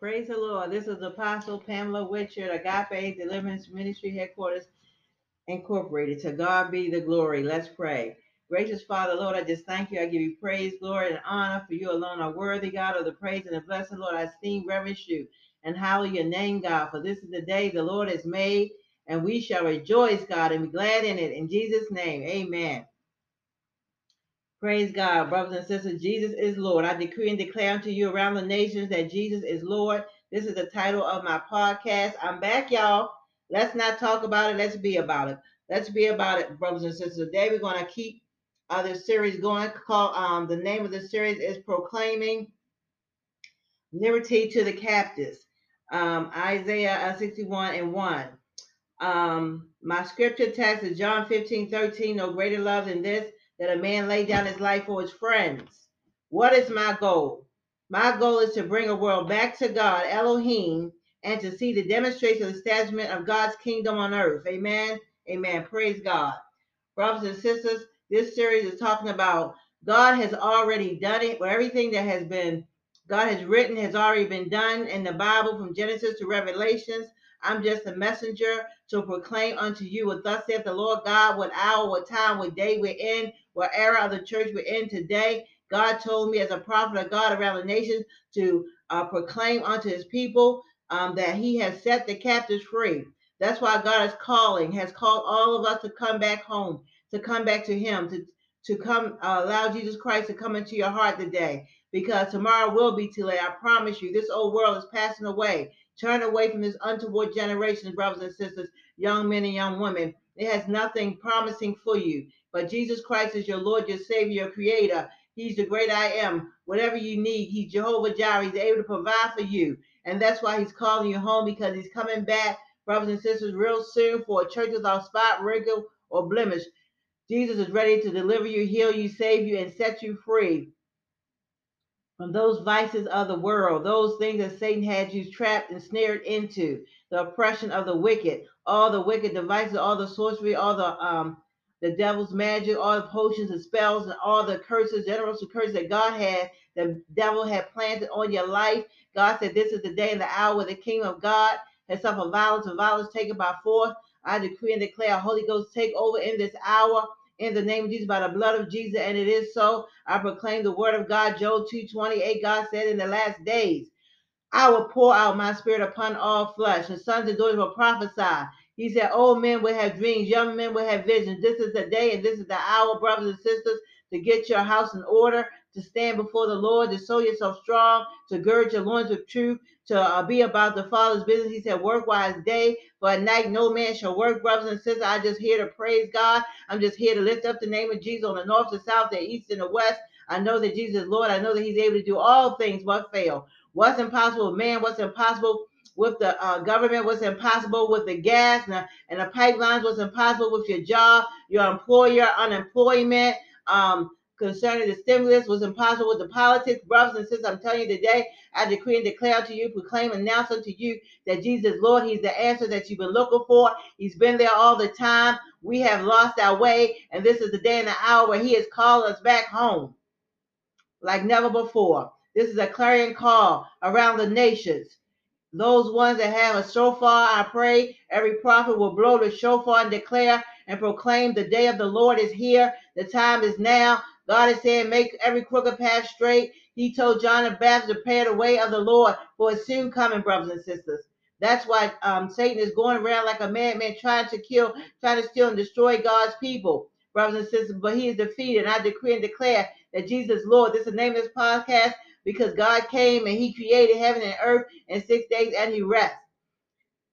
Praise the Lord. This is Apostle Pamela Witcher, Agape Deliverance Ministry Headquarters Incorporated. To God be the glory. Let's pray. Gracious Father, Lord, I just thank you. I give you praise, glory, and honor for you alone are worthy, God, of the praise and the blessing. Lord, I esteem, reverence you, and hallow your name, God, for this is the day the Lord has made, and we shall rejoice, God, and be glad in it. In Jesus' name, amen. Praise God, brothers and sisters. Jesus is Lord. I decree and declare unto you around the nations that Jesus is Lord. This is the title of my podcast. I'm back, y'all. Let's not talk about it. Let's be about it. Let's be about it, brothers and sisters. Today we're going to keep uh, this series going. Call um, the name of the series is Proclaiming Liberty to the Captives. Um, Isaiah uh, 61 and 1. Um, my scripture text is John 15, 13. No greater love than this that a man lay down his life for his friends. What is my goal? My goal is to bring a world back to God, Elohim, and to see the demonstration of the establishment of God's kingdom on earth. Amen. Amen. Praise God. Brothers and sisters, this series is talking about God has already done it, everything that has been God has written has already been done in the Bible from Genesis to Revelations. I'm just a messenger to proclaim unto you what thus saith the Lord God, what hour, what time, what day we're in, what era of the church we're in today. God told me as a prophet of God around the nations to uh, proclaim unto his people um, that he has set the captives free. That's why God is calling, has called all of us to come back home, to come back to him, to, to come uh, allow Jesus Christ to come into your heart today. Because tomorrow will be too late. I promise you, this old world is passing away. Turn away from this untoward generation, brothers and sisters, young men and young women. It has nothing promising for you. But Jesus Christ is your Lord, your Savior, your Creator. He's the great I am. Whatever you need, He's Jehovah Jireh. He's able to provide for you. And that's why He's calling you home because He's coming back, brothers and sisters, real soon for a church without spot, wrinkle, or blemish. Jesus is ready to deliver you, heal you, save you, and set you free from those vices of the world, those things that Satan had you trapped and snared into, the oppression of the wicked, all the wicked devices, all the sorcery, all the um the devil's magic, all the potions and spells, and all the curses, generous curses that God had, the devil had planted on your life. God said, This is the day and the hour where the kingdom of God has suffered violence and violence taken by force. I decree and declare Holy Ghost take over in this hour in the name of Jesus by the blood of Jesus, and it is so. I proclaim the word of God, Joel 2:28. God said in the last days, I will pour out my spirit upon all flesh, and sons and daughters will prophesy. He said, Old men will have dreams, young men will have visions. This is the day and this is the hour, brothers and sisters, to get your house in order, to stand before the Lord, to show yourself strong, to gird your loins with truth, to uh, be about the Father's business. He said, Work it's day, but at night no man shall work, brothers and sisters. I'm just here to praise God. I'm just here to lift up the name of Jesus on the north, the south, the east, and the west. I know that Jesus is Lord. I know that He's able to do all things but fail. What's impossible with man? What's impossible with the uh, government? What's impossible with the gas and the, and the pipelines? What's impossible with your job, your employer, unemployment? Um, concerning the stimulus was impossible with the politics. Brothers and sisters, I'm telling you today, I decree and declare to you, proclaim, announce unto you that Jesus Lord, He's the answer that you've been looking for. He's been there all the time. We have lost our way, and this is the day and the hour where He is calling us back home like never before. This is a clarion call around the nations. Those ones that have a shofar, I pray every prophet will blow the shofar and declare and proclaim the day of the Lord is here. The time is now. God is saying, make every crooked path straight. He told John the Baptist to prepare the way of the Lord for his soon coming, brothers and sisters. That's why um, Satan is going around like a madman trying to kill, trying to steal and destroy God's people, brothers and sisters. But he is defeated. And I decree and declare that Jesus Lord. This is the name of this podcast because God came and He created heaven and earth in six days and He rests.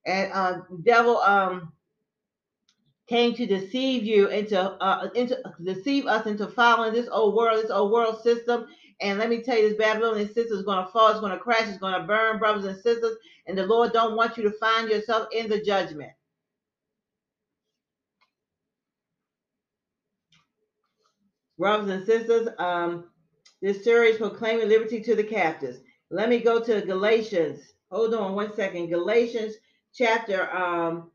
And uh, devil um came to deceive you into uh into deceive us into following this old world, this old world system. And let me tell you, this Babylonian system is going to fall, it's going to crash, it's going to burn, brothers and sisters. And the Lord don't want you to find yourself in the judgment. Brothers and sisters, um, this series proclaiming liberty to the captives. Let me go to Galatians. Hold on one second. Galatians chapter um,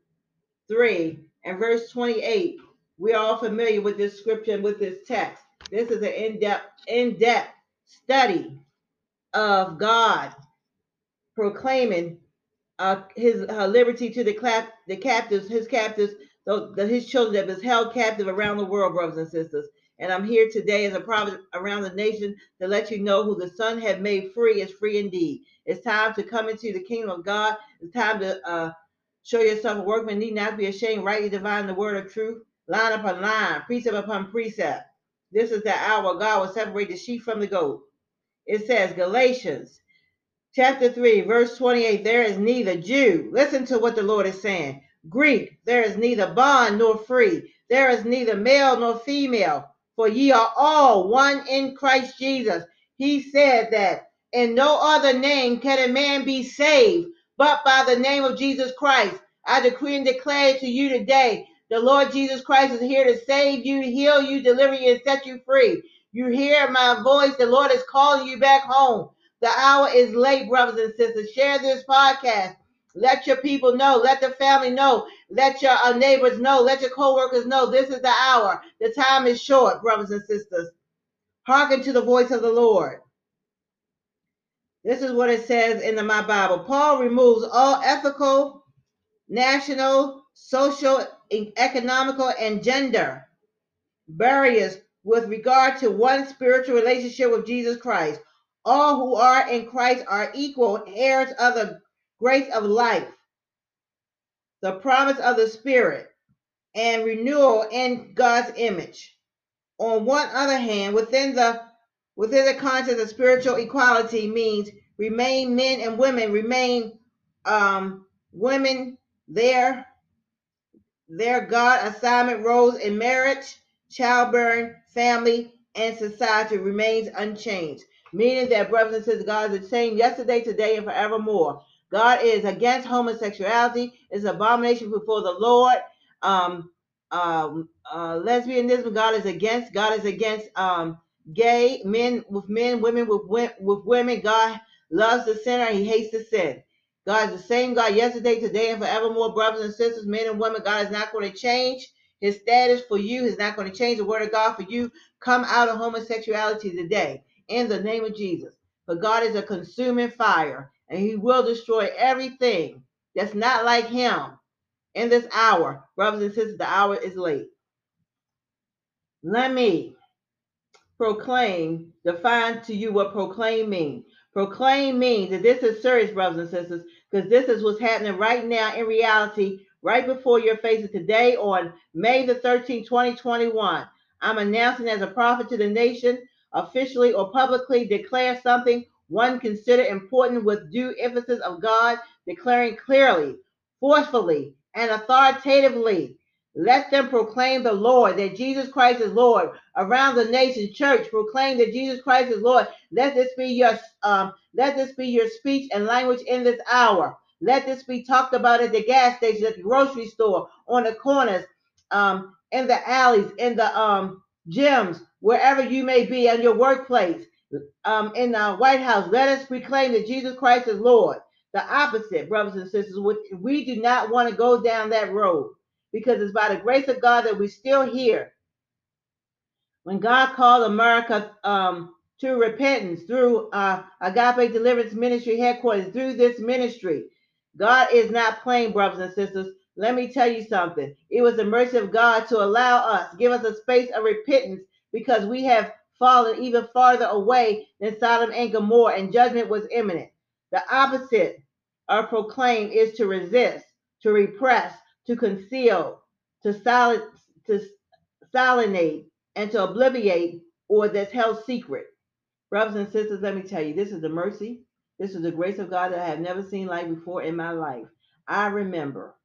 3 and verse 28. We're all familiar with this scripture and with this text. This is an in-depth, in-depth study of God proclaiming uh, his uh, liberty to the, clap, the captives, his captives, so the, his children that was held captive around the world, brothers and sisters. And I'm here today as a prophet around the nation to let you know who the Son had made free is free indeed. It's time to come into the kingdom of God. It's time to uh, show yourself a workman, need not be ashamed, rightly divine the word of truth, line upon line, precept upon precept. This is the hour God will separate the sheep from the goat. It says, Galatians chapter 3, verse 28 there is neither Jew, listen to what the Lord is saying, Greek, there is neither bond nor free, there is neither male nor female, for ye are all one in Christ Jesus. He said that in no other name can a man be saved but by the name of Jesus Christ. I decree and declare to you today the Lord Jesus Christ is here to save you, heal you, deliver you, and set you free. You hear my voice. The Lord is calling you back home. The hour is late, brothers and sisters. Share this podcast. Let your people know. Let the family know. Let your uh, neighbors know. Let your co-workers know. This is the hour. The time is short, brothers and sisters. Hearken to the voice of the Lord. This is what it says in the, my Bible. Paul removes all ethical, national, social, economical, and gender barriers with regard to one spiritual relationship with Jesus Christ. All who are in Christ are equal heirs of the grace of life, the promise of the Spirit, and renewal in God's image. On one other hand, within the within the context of spiritual equality means remain men and women remain um, women their their God assignment roles in marriage, childbearing, family, and society remains unchanged. Meaning that brothers and sisters, God is the same yesterday, today, and forevermore. God is against homosexuality. It's an abomination before the Lord. Um, um, uh, lesbianism, God is against. God is against um, gay men with men, women with with women. God loves the sinner. He hates the sin. God is the same God yesterday, today, and forevermore, brothers and sisters, men and women. God is not going to change his status for you. He's not going to change the word of God for you. Come out of homosexuality today in the name of Jesus. But God is a consuming fire, and he will destroy everything that's not like him in this hour. Brothers and sisters, the hour is late. Let me proclaim, define to you what proclaim means. Proclaim means that this is serious, brothers and sisters, because this is what's happening right now in reality, right before your faces today on May the 13th, 2021. I'm announcing as a prophet to the nation, officially or publicly declare something one consider important with due emphasis of God, declaring clearly, forcefully, and authoritatively let them proclaim the Lord, that Jesus Christ is Lord. Around the nation, church, proclaim that Jesus Christ is Lord. Let this be your um, let this be your speech and language in this hour. Let this be talked about at the gas station, at the grocery store, on the corners, um, in the alleys, in the um, gyms, wherever you may be, in your workplace, um, in the White House. Let us proclaim that Jesus Christ is Lord. The opposite, brothers and sisters, we do not want to go down that road because it's by the grace of God that we're still here. When God called America um, to repentance through uh, Agape Deliverance Ministry headquarters, through this ministry, God is not playing, brothers and sisters. Let me tell you something. It was the mercy of God to allow us, give us a space of repentance because we have fallen even farther away than Sodom and Gomorrah, and judgment was imminent. The opposite of proclaim is to resist, to repress, to conceal, to silence, to salinate, and to obliviate, or that's held secret. Brothers and sisters, let me tell you, this is the mercy, this is the grace of God that I have never seen like before in my life. I remember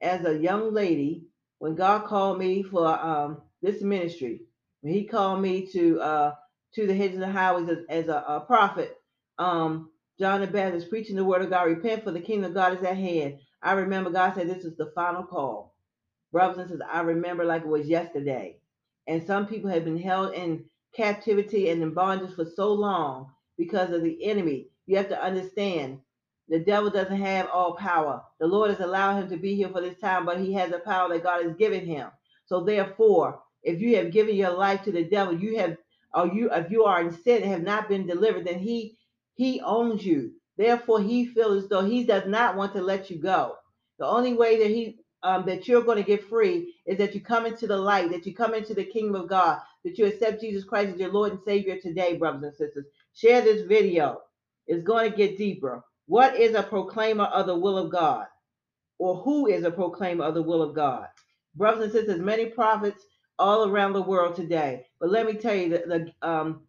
as a young lady when God called me for um, this ministry, when He called me to uh, to the hedges and highways as, as a, a, prophet. Um, John the Baptist preaching the word of God, repent for the kingdom of God is at hand. I remember God said this is the final call. Brothers and sisters, I remember like it was yesterday. And some people have been held in captivity and in bondage for so long because of the enemy. You have to understand the devil doesn't have all power. The Lord has allowed him to be here for this time, but he has the power that God has given him. So therefore, if you have given your life to the devil, you have or you if you are in sin and have not been delivered, then he he owns you. Therefore, he feels as though he does not want to let you go. The only way that he um, that you're going to get free is that you come into the light, that you come into the kingdom of God, that you accept Jesus Christ as your Lord and Savior today, brothers and sisters. Share this video. It's going to get deeper. What is a proclaimer of the will of God? Or who is a proclaimer of the will of God? Brothers and sisters, many prophets all around the world today. But let me tell you that the um,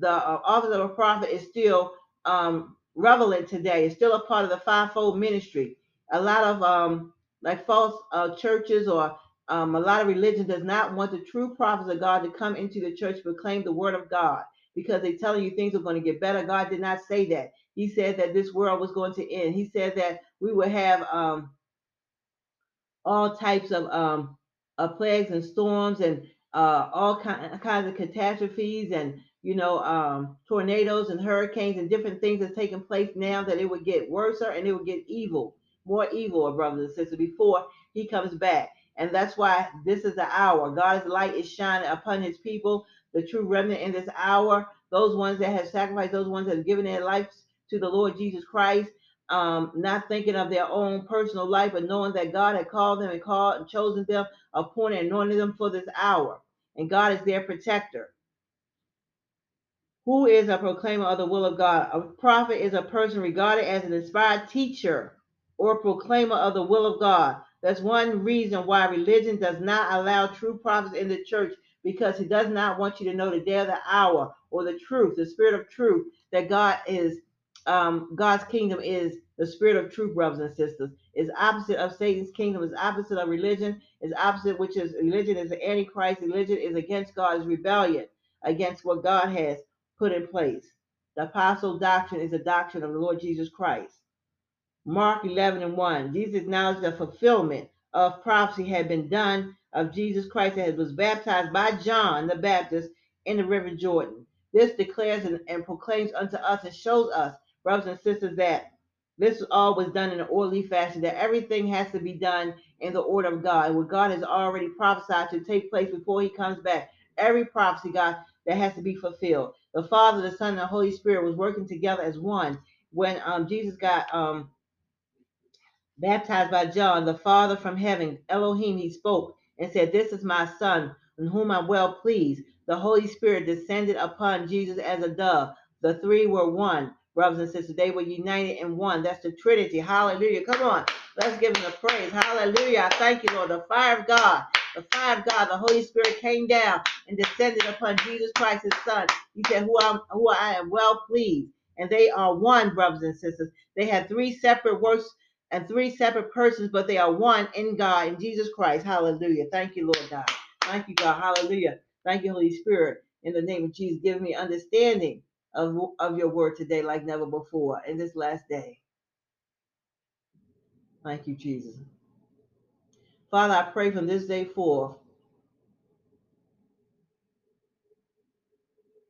the uh, office of a prophet is still um, relevant today. It's still a part of the fivefold ministry. A lot of um, like false uh, churches or um, a lot of religion does not want the true prophets of God to come into the church proclaim the word of God because they're telling you things are going to get better. God did not say that. He said that this world was going to end. He said that we would have um, all types of um, uh, plagues and storms and uh, all kind, kinds of catastrophes and you know um, tornadoes and hurricanes and different things that's taking place now that it would get worse and it would get evil, more evil, brothers and sisters, before he comes back. And that's why this is the hour. God's light is shining upon his people, the true remnant in this hour, those ones that have sacrificed, those ones that have given their lives to the Lord Jesus Christ um, not thinking of their own personal life, but knowing that God had called them and called and chosen them, appointed and anointed them for this hour. And God is their protector. Who is a proclaimer of the will of God? A prophet is a person regarded as an inspired teacher or proclaimer of the will of God. That's one reason why religion does not allow true prophets in the church because he does not want you to know the day of the hour or the truth, the spirit of truth that God is um, God's kingdom is the spirit of truth, brothers and sisters. Is opposite of Satan's kingdom. Is opposite of religion. Is opposite, which is religion is the antichrist. Religion is against God. Is rebellion against what God has put in place. The apostle doctrine is the doctrine of the Lord Jesus Christ. Mark 11 and 1. Jesus acknowledged the fulfillment of prophecy had been done of Jesus Christ that was baptized by John the Baptist in the river Jordan. This declares and, and proclaims unto us and shows us brothers and sisters, that this all was done in an orderly fashion, that everything has to be done in the order of God, what God has already prophesied to take place before he comes back. Every prophecy, God, that has to be fulfilled. The Father, the Son, and the Holy Spirit was working together as one. When um, Jesus got um, baptized by John, the Father from heaven, Elohim, he spoke and said, This is my Son, in whom I'm well pleased. The Holy Spirit descended upon Jesus as a dove. The three were one brothers and sisters. They were united in one. That's the Trinity. Hallelujah. Come on. Let's give him the praise. Hallelujah. I thank you, Lord. The fire of God, the fire of God, the Holy Spirit came down and descended upon Jesus Christ, his son. He said, who, I'm, who I am well pleased. And they are one, brothers and sisters. They had three separate works and three separate persons, but they are one in God, in Jesus Christ. Hallelujah. Thank you, Lord God. Thank you, God. Hallelujah. Thank you, Holy Spirit. In the name of Jesus, give me understanding of, of your word today like never before in this last day. Thank you, Jesus. Father, I pray from this day forth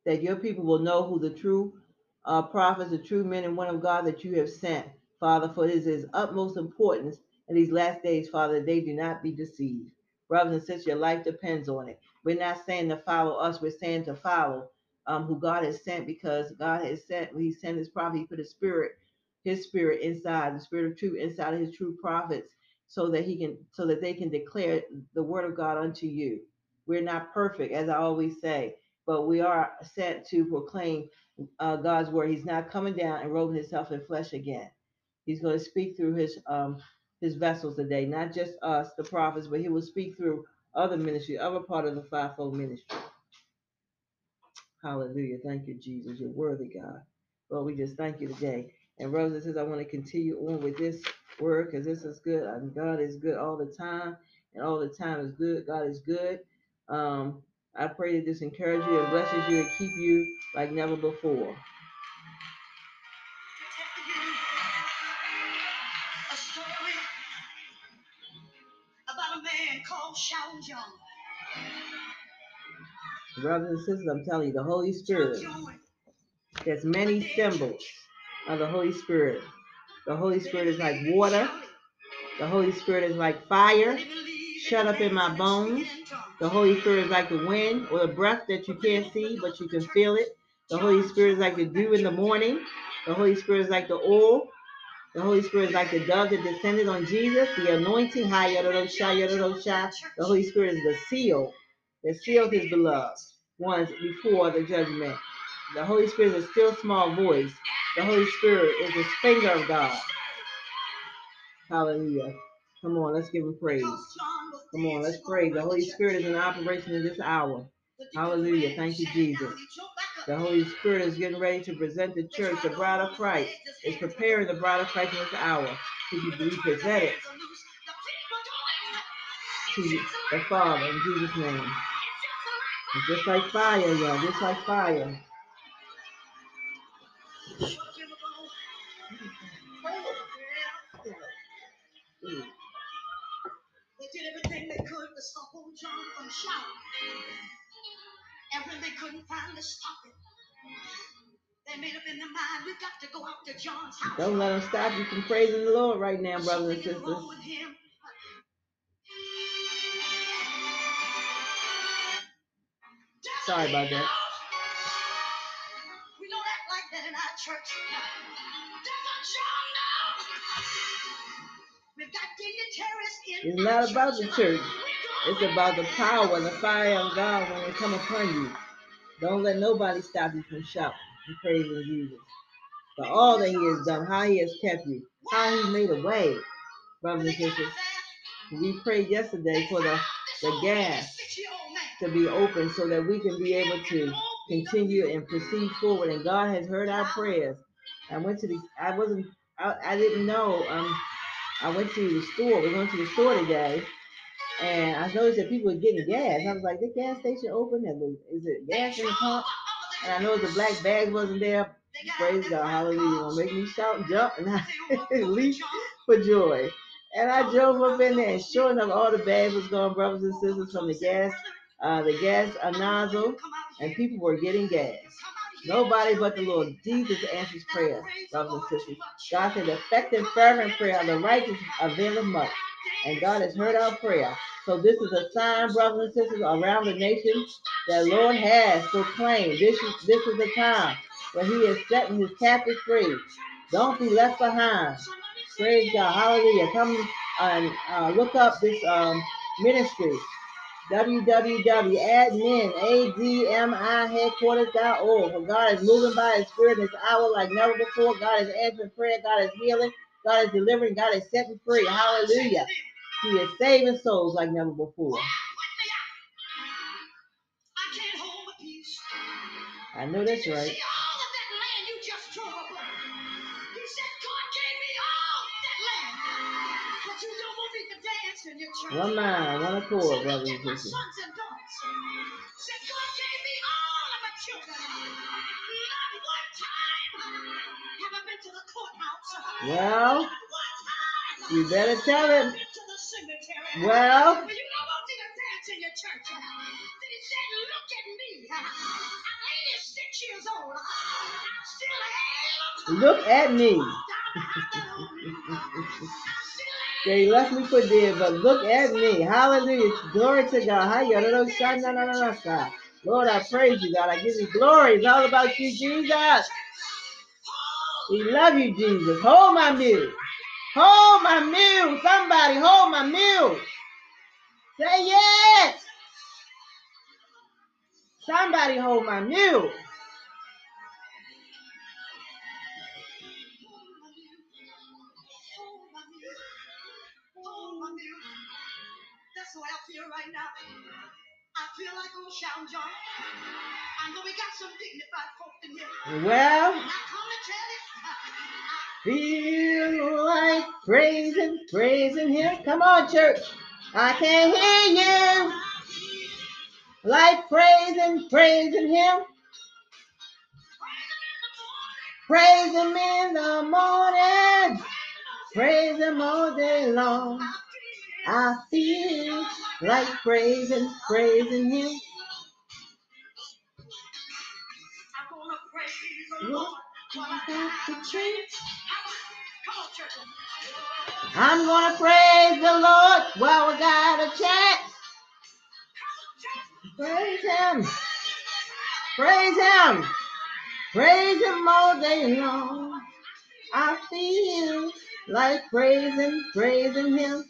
that your people will know who the true uh, prophets, the true men and women of God that you have sent, Father, for it is his utmost importance in these last days, Father, that they do not be deceived. Brothers and sisters, your life depends on it. We're not saying to follow us, we're saying to follow um, who God has sent because God has sent, He sent His prophet, He put His spirit, His spirit inside, the spirit of truth inside of His true prophets, so that He can, so that they can declare the word of God unto you. We're not perfect, as I always say, but we are sent to proclaim uh, God's word. He's not coming down and robing Himself in flesh again. He's going to speak through His um, His vessels today, not just us, the prophets, but He will speak through other ministry, other part of the fivefold ministry. Hallelujah. Thank you, Jesus. You're worthy, God. Lord, we just thank you today. And Rosa says, I want to continue on with this word because this is good. And God is good all the time. And all the time is good. God is good. Um, I pray that this encourages you and blesses you and keep you like never before. A story about a man called Shoutin' John. Brothers and sisters, I'm telling you, the Holy Spirit. has many symbols of the Holy Spirit. The Holy Spirit is like water. The Holy Spirit is like fire. Shut up in my bones. The Holy Spirit is like the wind or the breath that you can't see, but you can feel it. The Holy Spirit is like the dew in the morning. The Holy Spirit is like the oil. The Holy Spirit is like the dove that descended on Jesus, the anointing. The Holy Spirit is the seal that sealed his beloved ones before the judgment. The Holy Spirit is a still small voice. The Holy Spirit is the finger of God. Hallelujah. Come on, let's give him praise. Come on, let's praise. The Holy Spirit is in operation in this hour. Hallelujah. Thank you, Jesus. The Holy Spirit is getting ready to present the church, the bride of Christ, is preparing the bride of Christ in this hour to be presented to the Father in Jesus' name. It's just like fire, y'all, just like fire. Did everything they could to stop old John from shouting. And when they couldn't finally stop it, they made up in their mind, we got to go out to John's house. Don't let them stop you from praising the Lord right now, brothers and sisters. Sorry about that. We don't act like that in our church. It's not about the church. It's about the power and the fire of God when it come upon you. Don't let nobody stop you from shouting and praising Jesus. For all that he has done, how he has kept you, how he made a way, brothers and sisters. We prayed yesterday for the, the gas to be open so that we can be able to continue and proceed forward. And God has heard our prayers. I went to the, I wasn't, I, I didn't know, um, I went to the store. We went to the store today, and I noticed that people were getting gas. I was like, "The gas station open? Is it gas in the pump?" And I noticed the black bags wasn't there. Praise God, Hallelujah! Gonna make me shout and jump and I leap for joy. And I drove up in there, and sure enough, all the bags was gone, brothers and sisters, from the gas, uh, the gas nozzle, and people were getting gas. Nobody but the Lord. Jesus answers prayer, brothers and sisters. God said, effective, fervent prayer of the righteous availeth much. And God has heard our prayer. So this is a sign, brothers and sisters, around the nation that Lord has proclaimed. This is this is the time where He is setting His captives free. Don't be left behind. Praise God. Hallelujah. Come and uh, look up this um, ministry www.admin, For God is moving by His Spirit in this hour like never before. God is answering prayer. God is healing. God is delivering. God is setting free. Hallelujah. He is saving souls like never before. I know that's right. One mind, one accord, brothers and sisters. Well, you better tell him. Well, look at me. They left me for dead, but look at me. Hallelujah. Glory to God. Lord, I praise you, God. I give you glory. It's all about you, Jesus. We love you, Jesus. Hold my mule. Hold my mule. Somebody hold my mule. Say yes. Somebody hold my mule. That's what I feel right now. I feel like I'm shouting, John. I know we got some dignified folk in here. Well, I feel like praising, praising Him. Come on, church. I can hear you. Like praising, praising Him. Praise Him in the morning. Praise Him all day long. I feel like praising, praising Him. I'm gonna praise the Lord while we got a chance. Praise Him. Praise Him. Praise Him all day long. I feel like praising, praising him.